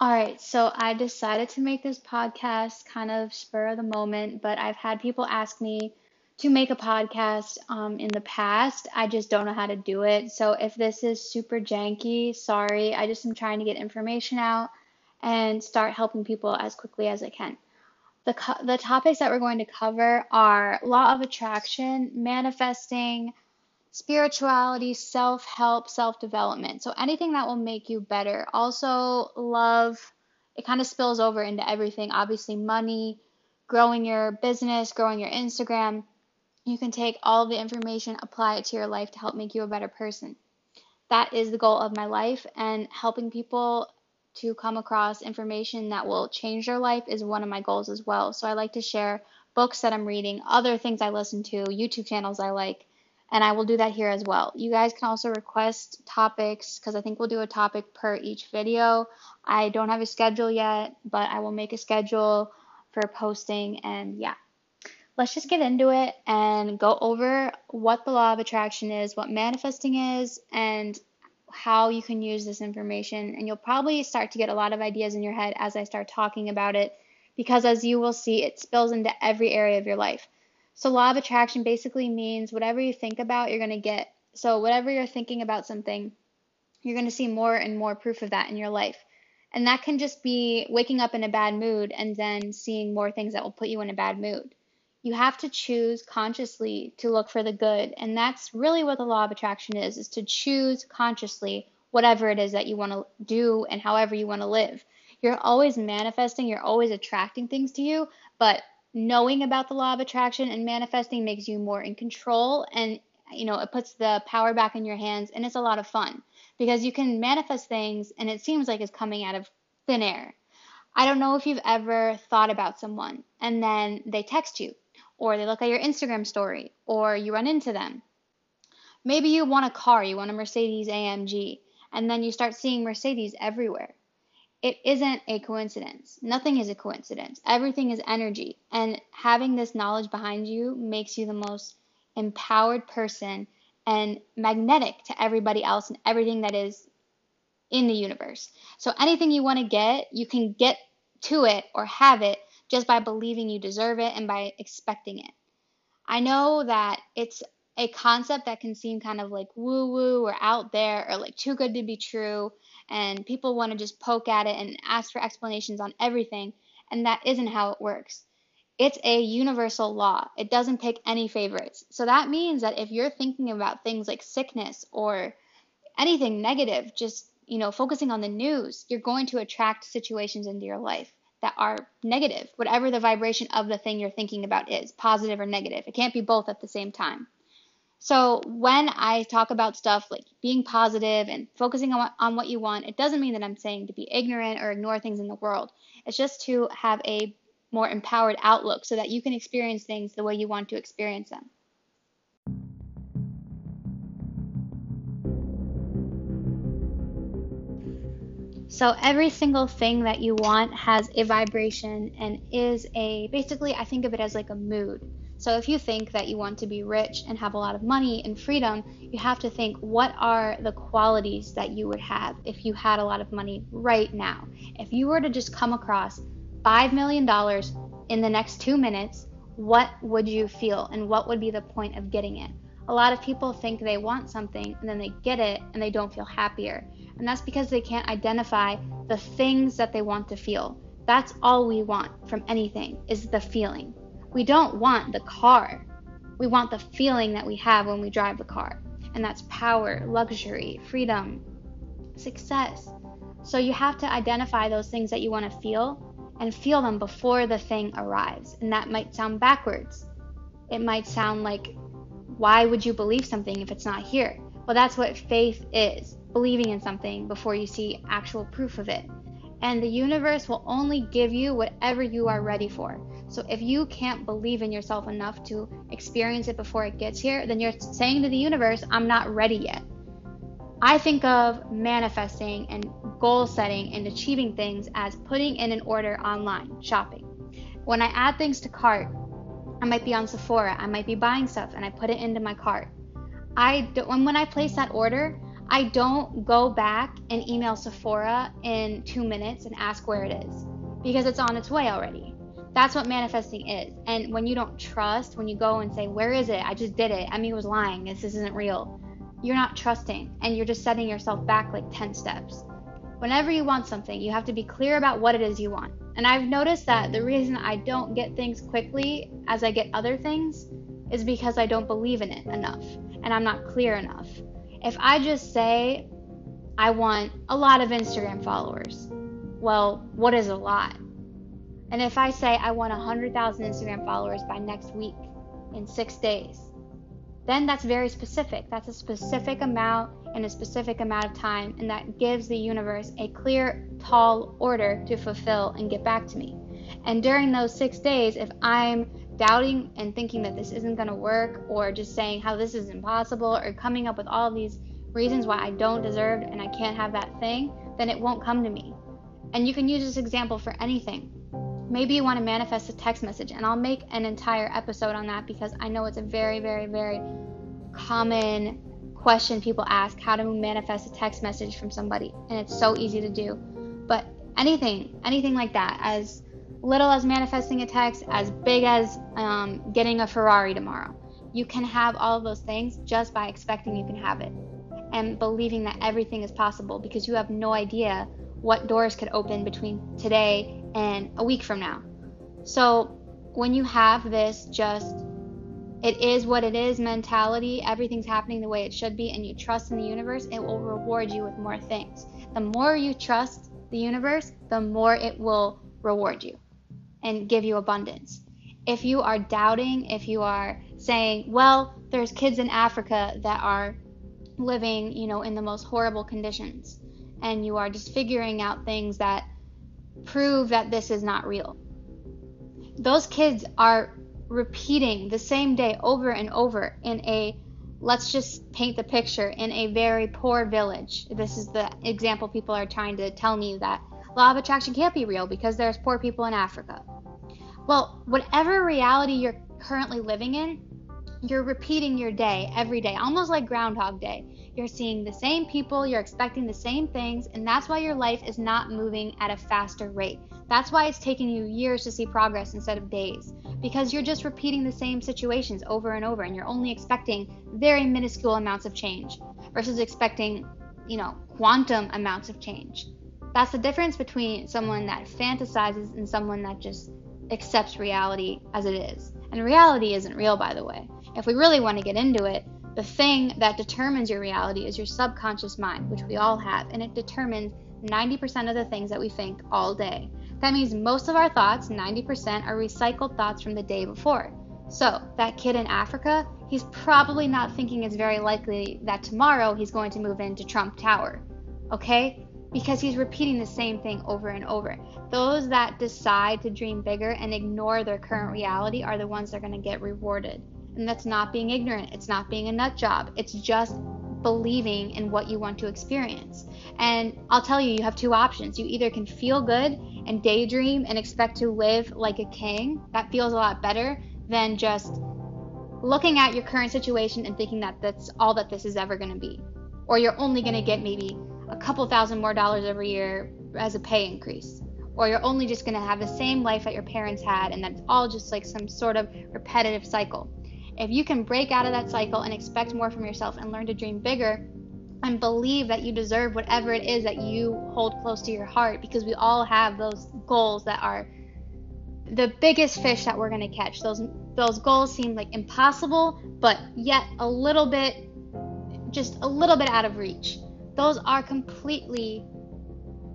All right, so I decided to make this podcast kind of spur of the moment, but I've had people ask me to make a podcast um, in the past. I just don't know how to do it. So if this is super janky, sorry. I just am trying to get information out and start helping people as quickly as I can. The, co- the topics that we're going to cover are law of attraction, manifesting, spirituality, self help, self development. So anything that will make you better. Also, love, it kind of spills over into everything. Obviously, money, growing your business, growing your Instagram. You can take all the information, apply it to your life to help make you a better person. That is the goal of my life, and helping people to come across information that will change their life is one of my goals as well. So I like to share books that I'm reading, other things I listen to, YouTube channels I like, and I will do that here as well. You guys can also request topics because I think we'll do a topic per each video. I don't have a schedule yet, but I will make a schedule for posting and yeah. Let's just get into it and go over what the law of attraction is, what manifesting is, and how you can use this information. And you'll probably start to get a lot of ideas in your head as I start talking about it because as you will see, it spills into every area of your life. So, law of attraction basically means whatever you think about, you're going to get. So, whatever you're thinking about something, you're going to see more and more proof of that in your life. And that can just be waking up in a bad mood and then seeing more things that will put you in a bad mood. You have to choose consciously to look for the good. And that's really what the law of attraction is, is to choose consciously whatever it is that you want to do and however you want to live. You're always manifesting, you're always attracting things to you, but knowing about the law of attraction and manifesting makes you more in control and you know it puts the power back in your hands and it's a lot of fun because you can manifest things and it seems like it's coming out of thin air. I don't know if you've ever thought about someone and then they text you or they look at your instagram story or you run into them. Maybe you want a car you want a mercedes amg and then you start seeing mercedes everywhere it isn't a coincidence. Nothing is a coincidence. Everything is energy. And having this knowledge behind you makes you the most empowered person and magnetic to everybody else and everything that is in the universe. So anything you want to get, you can get to it or have it just by believing you deserve it and by expecting it. I know that it's a concept that can seem kind of like woo woo or out there or like too good to be true and people want to just poke at it and ask for explanations on everything, and that isn't how it works. It's a universal law. It doesn't pick any favorites. So that means that if you're thinking about things like sickness or anything negative, just, you know, focusing on the news, you're going to attract situations into your life that are negative, whatever the vibration of the thing you're thinking about is, positive or negative. It can't be both at the same time. So when I talk about stuff like being positive and focusing on on what you want, it doesn't mean that I'm saying to be ignorant or ignore things in the world. It's just to have a more empowered outlook so that you can experience things the way you want to experience them. So every single thing that you want has a vibration and is a basically I think of it as like a mood. So if you think that you want to be rich and have a lot of money and freedom, you have to think what are the qualities that you would have if you had a lot of money right now. If you were to just come across $5 million in the next two minutes, what would you feel and what would be the point of getting it? A lot of people think they want something and then they get it and they don't feel happier. And that's because they can't identify the things that they want to feel. That's all we want from anything is the feeling. We don't want the car. We want the feeling that we have when we drive the car. And that's power, luxury, freedom, success. So you have to identify those things that you want to feel and feel them before the thing arrives. And that might sound backwards. It might sound like, why would you believe something if it's not here? Well, that's what faith is believing in something before you see actual proof of it. And the universe will only give you whatever you are ready for. So if you can't believe in yourself enough to experience it before it gets here, then you're saying to the universe, I'm not ready yet. I think of manifesting and goal setting and achieving things as putting in an order online, shopping. When I add things to cart, I might be on Sephora, I might be buying stuff, and I put it into my cart. I don't. when I place that order, I don't go back and email Sephora in two minutes and ask where it is because it's on its way already. That's what manifesting is. And when you don't trust, when you go and say, Where is it? I just did it. Emmy was lying. This isn't real. You're not trusting and you're just setting yourself back like 10 steps. Whenever you want something, you have to be clear about what it is you want. And I've noticed that the reason I don't get things quickly as I get other things is because I don't believe in it enough and I'm not clear enough. If I just say, I want a lot of Instagram followers, well, what is a lot? And if I say I want 100,000 Instagram followers by next week in six days, then that's very specific. That's a specific amount in a specific amount of time, and that gives the universe a clear, tall order to fulfill and get back to me. And during those six days, if I'm doubting and thinking that this isn't going to work, or just saying how this is impossible, or coming up with all these reasons why I don't deserve and I can't have that thing, then it won't come to me. And you can use this example for anything. Maybe you want to manifest a text message, and I'll make an entire episode on that because I know it's a very, very, very common question people ask how to manifest a text message from somebody, and it's so easy to do. But anything, anything like that, as little as manifesting a text, as big as um, getting a Ferrari tomorrow, you can have all of those things just by expecting you can have it and believing that everything is possible because you have no idea what doors could open between today and a week from now. So when you have this just it is what it is mentality, everything's happening the way it should be, and you trust in the universe, it will reward you with more things. The more you trust the universe, the more it will reward you and give you abundance. If you are doubting, if you are saying, well, there's kids in Africa that are living, you know, in the most horrible conditions, and you are just figuring out things that prove that this is not real. Those kids are repeating the same day over and over in a let's just paint the picture in a very poor village. This is the example people are trying to tell me that law of attraction can't be real because there's poor people in Africa. Well, whatever reality you're currently living in, you're repeating your day every day, almost like Groundhog Day. You're seeing the same people, you're expecting the same things, and that's why your life is not moving at a faster rate. That's why it's taking you years to see progress instead of days, because you're just repeating the same situations over and over, and you're only expecting very minuscule amounts of change versus expecting, you know, quantum amounts of change. That's the difference between someone that fantasizes and someone that just accepts reality as it is. And reality isn't real, by the way. If we really want to get into it, the thing that determines your reality is your subconscious mind, which we all have, and it determines 90% of the things that we think all day. That means most of our thoughts, 90%, are recycled thoughts from the day before. So, that kid in Africa, he's probably not thinking it's very likely that tomorrow he's going to move into Trump Tower. Okay? Because he's repeating the same thing over and over. Those that decide to dream bigger and ignore their current reality are the ones that are going to get rewarded. And that's not being ignorant. It's not being a nut job. It's just believing in what you want to experience. And I'll tell you, you have two options. You either can feel good and daydream and expect to live like a king. That feels a lot better than just looking at your current situation and thinking that that's all that this is ever going to be. Or you're only going to get maybe a couple thousand more dollars every year as a pay increase. Or you're only just going to have the same life that your parents had and that's all just like some sort of repetitive cycle. If you can break out of that cycle and expect more from yourself and learn to dream bigger and believe that you deserve whatever it is that you hold close to your heart, because we all have those goals that are the biggest fish that we're going to catch. Those those goals seem like impossible, but yet a little bit just a little bit out of reach. Those are completely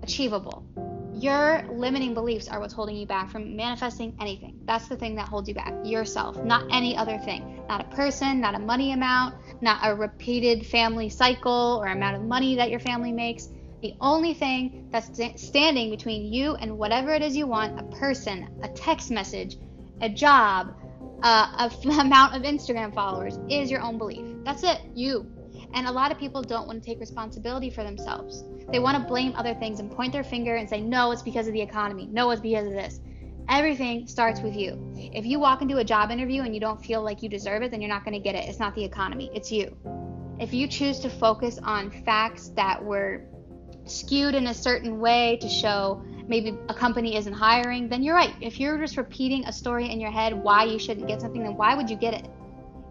achievable. Your limiting beliefs are what's holding you back from manifesting anything. That's the thing that holds you back. Yourself, not any other thing. Not a person, not a money amount, not a repeated family cycle or amount of money that your family makes. The only thing that's standing between you and whatever it is you want a person, a text message, a job, uh, a f- amount of Instagram followers is your own belief. That's it, you. And a lot of people don't want to take responsibility for themselves. They want to blame other things and point their finger and say, no, it's because of the economy. No, it's because of this. Everything starts with you. If you walk into a job interview and you don't feel like you deserve it, then you're not going to get it. It's not the economy, it's you. if you choose to focus on facts that were skewed in a certain way to show maybe a company isn't hiring, then you're right. If you're just repeating a story in your head why you shouldn't get something, then why would you get it?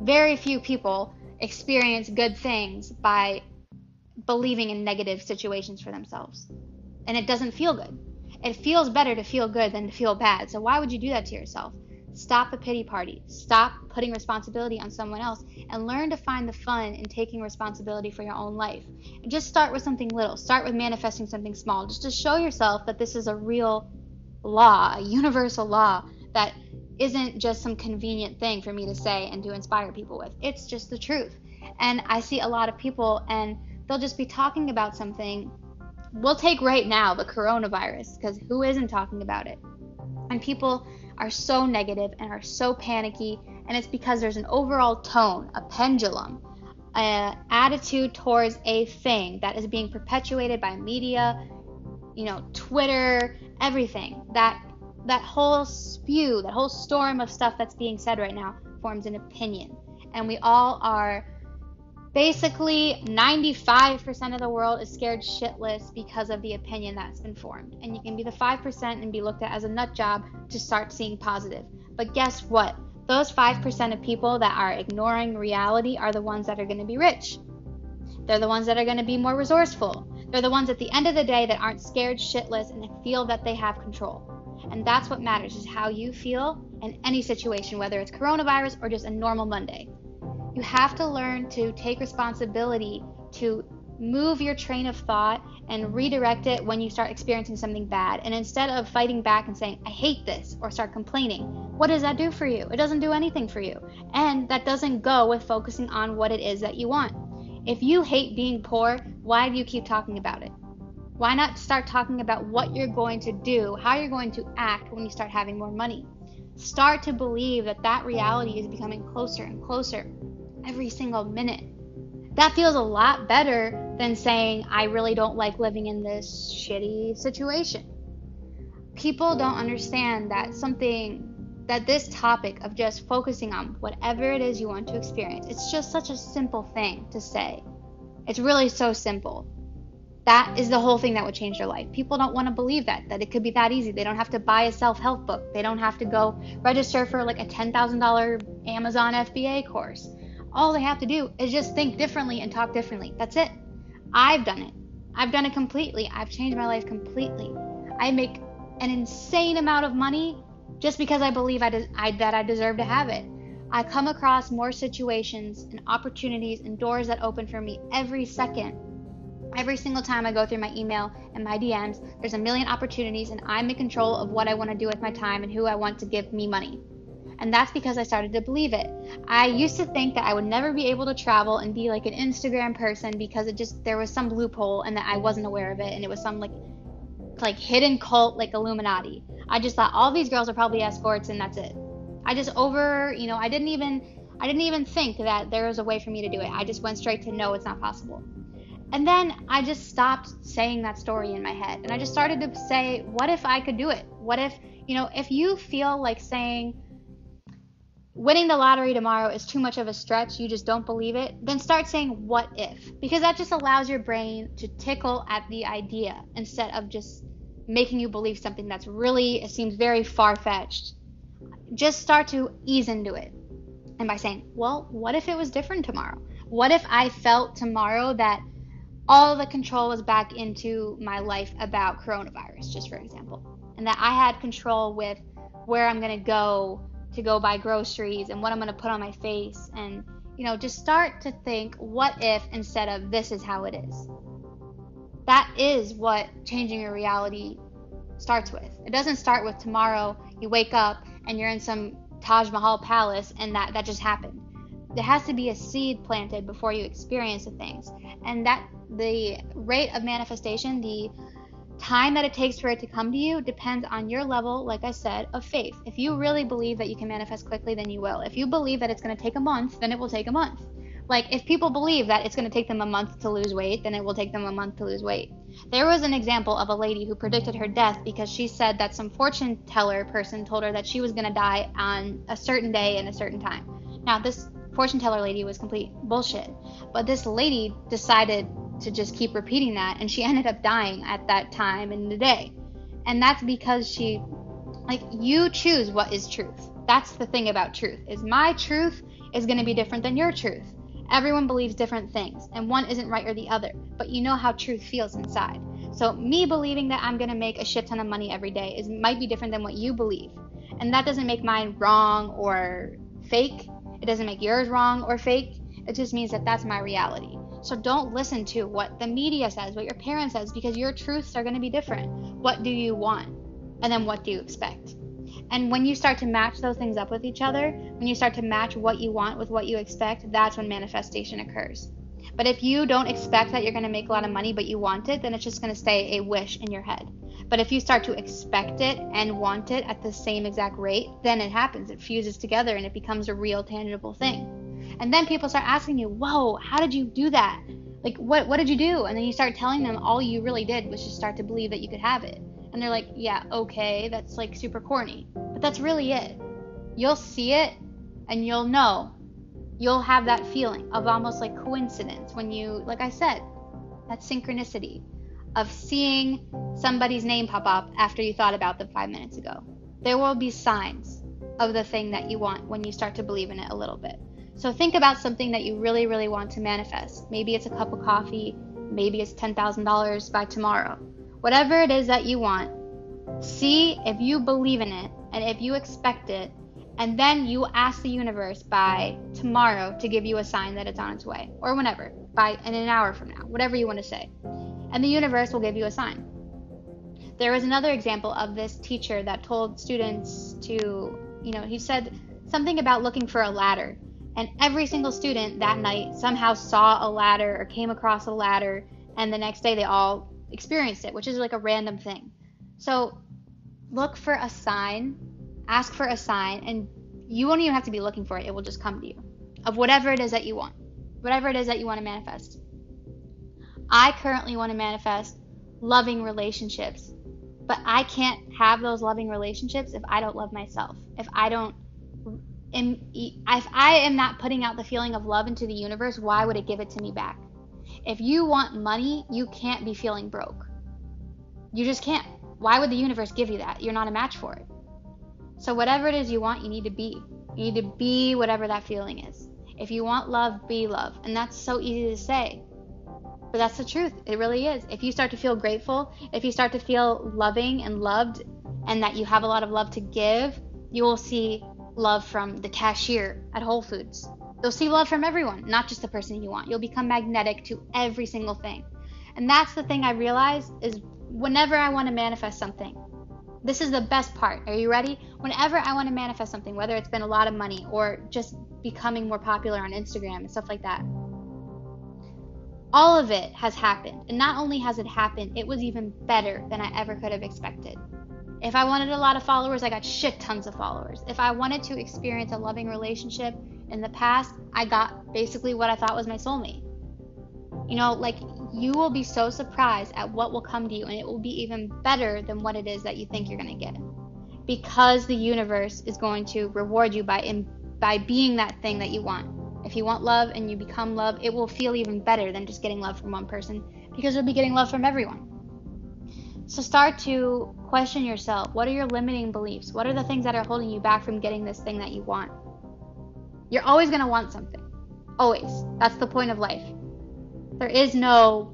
Very few people experience good things by believing in negative situations for themselves. And it doesn't feel good. It feels better to feel good than to feel bad. So why would you do that to yourself? Stop the pity party. Stop putting responsibility on someone else and learn to find the fun in taking responsibility for your own life. And just start with something little. Start with manifesting something small just to show yourself that this is a real law, a universal law that isn't just some convenient thing for me to say and to inspire people with. It's just the truth. And I see a lot of people and they'll just be talking about something. We'll take right now the coronavirus because who isn't talking about it? And people are so negative and are so panicky, and it's because there's an overall tone, a pendulum, an attitude towards a thing that is being perpetuated by media, you know, Twitter, everything. That that whole spew, that whole storm of stuff that's being said right now forms an opinion. And we all are Basically, 95% of the world is scared shitless because of the opinion that's been formed. And you can be the 5% and be looked at as a nut job to start seeing positive. But guess what? Those 5% of people that are ignoring reality are the ones that are going to be rich. They're the ones that are going to be more resourceful. They're the ones at the end of the day that aren't scared shitless and feel that they have control. And that's what matters is how you feel in any situation, whether it's coronavirus or just a normal Monday. You have to learn to take responsibility to move your train of thought and redirect it when you start experiencing something bad. And instead of fighting back and saying, I hate this, or start complaining, what does that do for you? It doesn't do anything for you. And that doesn't go with focusing on what it is that you want. If you hate being poor, why do you keep talking about it? Why not start talking about what you're going to do, how you're going to act when you start having more money? Start to believe that that reality is becoming closer and closer every single minute. That feels a lot better than saying, I really don't like living in this shitty situation. People don't understand that something, that this topic of just focusing on whatever it is you want to experience, it's just such a simple thing to say. It's really so simple. That is the whole thing that would change their life. People don't want to believe that, that it could be that easy. They don't have to buy a self help book. They don't have to go register for like a $10,000 Amazon FBA course. All they have to do is just think differently and talk differently. That's it. I've done it. I've done it completely. I've changed my life completely. I make an insane amount of money just because I believe I, I, that I deserve to have it. I come across more situations and opportunities and doors that open for me every second. Every single time I go through my email and my DMs, there's a million opportunities, and I'm in control of what I want to do with my time and who I want to give me money and that's because I started to believe it. I used to think that I would never be able to travel and be like an Instagram person because it just there was some loophole and that I wasn't aware of it and it was some like like hidden cult like Illuminati. I just thought all these girls are probably escorts and that's it. I just over, you know, I didn't even I didn't even think that there was a way for me to do it. I just went straight to no, it's not possible. And then I just stopped saying that story in my head and I just started to say, what if I could do it? What if, you know, if you feel like saying winning the lottery tomorrow is too much of a stretch, you just don't believe it, then start saying what if. Because that just allows your brain to tickle at the idea instead of just making you believe something that's really, it seems very far fetched. Just start to ease into it. And by saying, well, what if it was different tomorrow? What if I felt tomorrow that all the control was back into my life about coronavirus, just for example, and that I had control with where I'm going to go to go buy groceries and what I'm going to put on my face and you know just start to think what if instead of this is how it is. That is what changing your reality starts with. It doesn't start with tomorrow you wake up and you're in some Taj Mahal palace and that that just happened. There has to be a seed planted before you experience the things. And that the rate of manifestation, the time that it takes for it to come to you depends on your level, like I said, of faith. If you really believe that you can manifest quickly, then you will. If you believe that it's going to take a month, then it will take a month. Like, if people believe that it's going to take them a month to lose weight, then it will take them a month to lose weight. There was an example of a lady who predicted her death because she said that some fortune teller person told her that she was going to die on a certain day and a certain time. Now, this fortune teller lady was complete bullshit. But this lady decided to just keep repeating that, and she ended up dying at that time in the day. And that's because she, like, you choose what is truth. That's the thing about truth. Is my truth is going to be different than your truth. Everyone believes different things, and one isn't right or the other, but you know how truth feels inside. So me believing that I'm going to make a shit ton of money every day is might be different than what you believe. And that doesn't make mine wrong or fake. It doesn't make yours wrong or fake. It just means that that's my reality. So don't listen to what the media says, what your parents says because your truths are going to be different. What do you want? And then what do you expect? And when you start to match those things up with each other, when you start to match what you want with what you expect, that's when manifestation occurs. But if you don't expect that you're going to make a lot of money, but you want it, then it's just going to stay a wish in your head. But if you start to expect it and want it at the same exact rate, then it happens. It fuses together and it becomes a real, tangible thing. And then people start asking you, Whoa, how did you do that? Like, what, what did you do? And then you start telling them all you really did was just start to believe that you could have it. And they're like, Yeah, okay, that's like super corny. But that's really it. You'll see it and you'll know you'll have that feeling of almost like coincidence when you, like I said, that synchronicity of seeing somebody's name pop up after you thought about them five minutes ago. There will be signs of the thing that you want when you start to believe in it a little bit. So think about something that you really, really want to manifest. Maybe it's a cup of coffee, maybe it's $10,000 by tomorrow. Whatever it is that you want, see if you believe in it and if you expect it and then you ask the universe by tomorrow to give you a sign that it's on its way, or whenever, by in an hour from now, whatever you want to say. And the universe will give you a sign. There was another example of this teacher that told students to, you know, he said something about looking for a ladder. And every single student that night somehow saw a ladder or came across a ladder, and the next day they all experienced it, which is like a random thing. So look for a sign ask for a sign, and you won't even have to be looking for it. It will just come to you of whatever it is that you want, whatever it is that you want to manifest. I currently want to manifest loving relationships, but I can't have those loving relationships if I don't love myself. If I don't am, if I am not putting out the feeling of love into the universe, why would it give it to me back? If you want money, you can't be feeling broke. You just can't. Why would the universe give you that? You're not a match for it. So, whatever it is you want, you need to be. You need to be whatever that feeling is. If you want love, be love. And that's so easy to say. But that's the truth. It really is. If you start to feel grateful, if you start to feel loving and loved, and that you have a lot of love to give, you will see love from the cashier at Whole Foods. You'll see love from everyone, not just the person you want. You'll become magnetic to every single thing. And that's the thing I realize is whenever I want to manifest something, this is the best part. Are you ready? Whenever I want to manifest something, whether it's been a lot of money or just becoming more popular on Instagram and stuff like that, all of it has happened. And not only has it happened, it was even better than I ever could have expected. If I wanted a lot of followers, I got shit tons of followers. If I wanted to experience a loving relationship in the past, I got basically what I thought was my soulmate. You know, like you will be so surprised at what will come to you, and it will be even better than what it is that you think you're going to get. Because the universe is going to reward you by by being that thing that you want. If you want love and you become love, it will feel even better than just getting love from one person because you'll be getting love from everyone. So start to question yourself. What are your limiting beliefs? What are the things that are holding you back from getting this thing that you want? You're always going to want something. Always. That's the point of life. There is no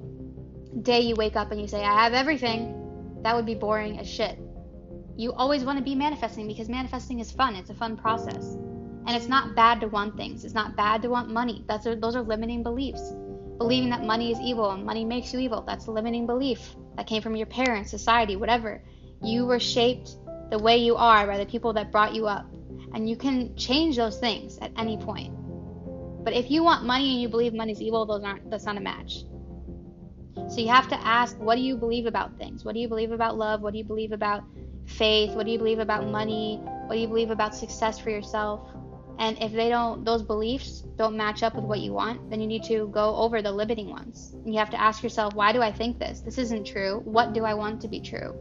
day you wake up and you say, I have everything. That would be boring as shit. You always want to be manifesting because manifesting is fun. It's a fun process. And it's not bad to want things. It's not bad to want money. That's those are limiting beliefs. Believing that money is evil and money makes you evil. That's a limiting belief. That came from your parents, society, whatever. You were shaped the way you are by the people that brought you up. And you can change those things at any point. But if you want money and you believe money's evil, those aren't that's not a match. So you have to ask, what do you believe about things? What do you believe about love? What do you believe about faith? What do you believe about money? What do you believe about success for yourself? And if they don't those beliefs don't match up with what you want, then you need to go over the limiting ones. And you have to ask yourself, why do I think this? This isn't true. What do I want to be true?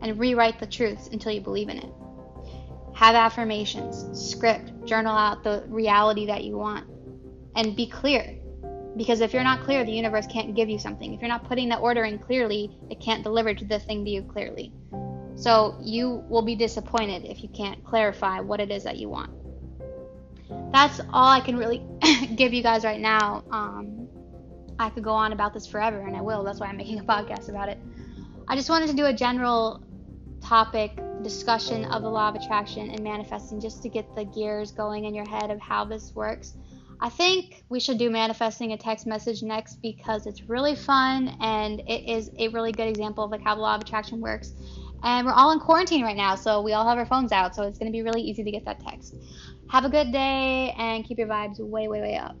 And rewrite the truths until you believe in it. Have affirmations, script, journal out the reality that you want and be clear. Because if you're not clear, the universe can't give you something. If you're not putting the order in clearly, it can't deliver to the thing to you clearly. So you will be disappointed if you can't clarify what it is that you want. That's all I can really give you guys right now. Um, I could go on about this forever, and I will. That's why I'm making a podcast about it. I just wanted to do a general topic discussion of the law of attraction and manifesting just to get the gears going in your head of how this works. I think we should do manifesting a text message next because it's really fun and it is a really good example of like how the law of attraction works. And we're all in quarantine right now, so we all have our phones out, so it's going to be really easy to get that text. Have a good day and keep your vibes way, way, way up.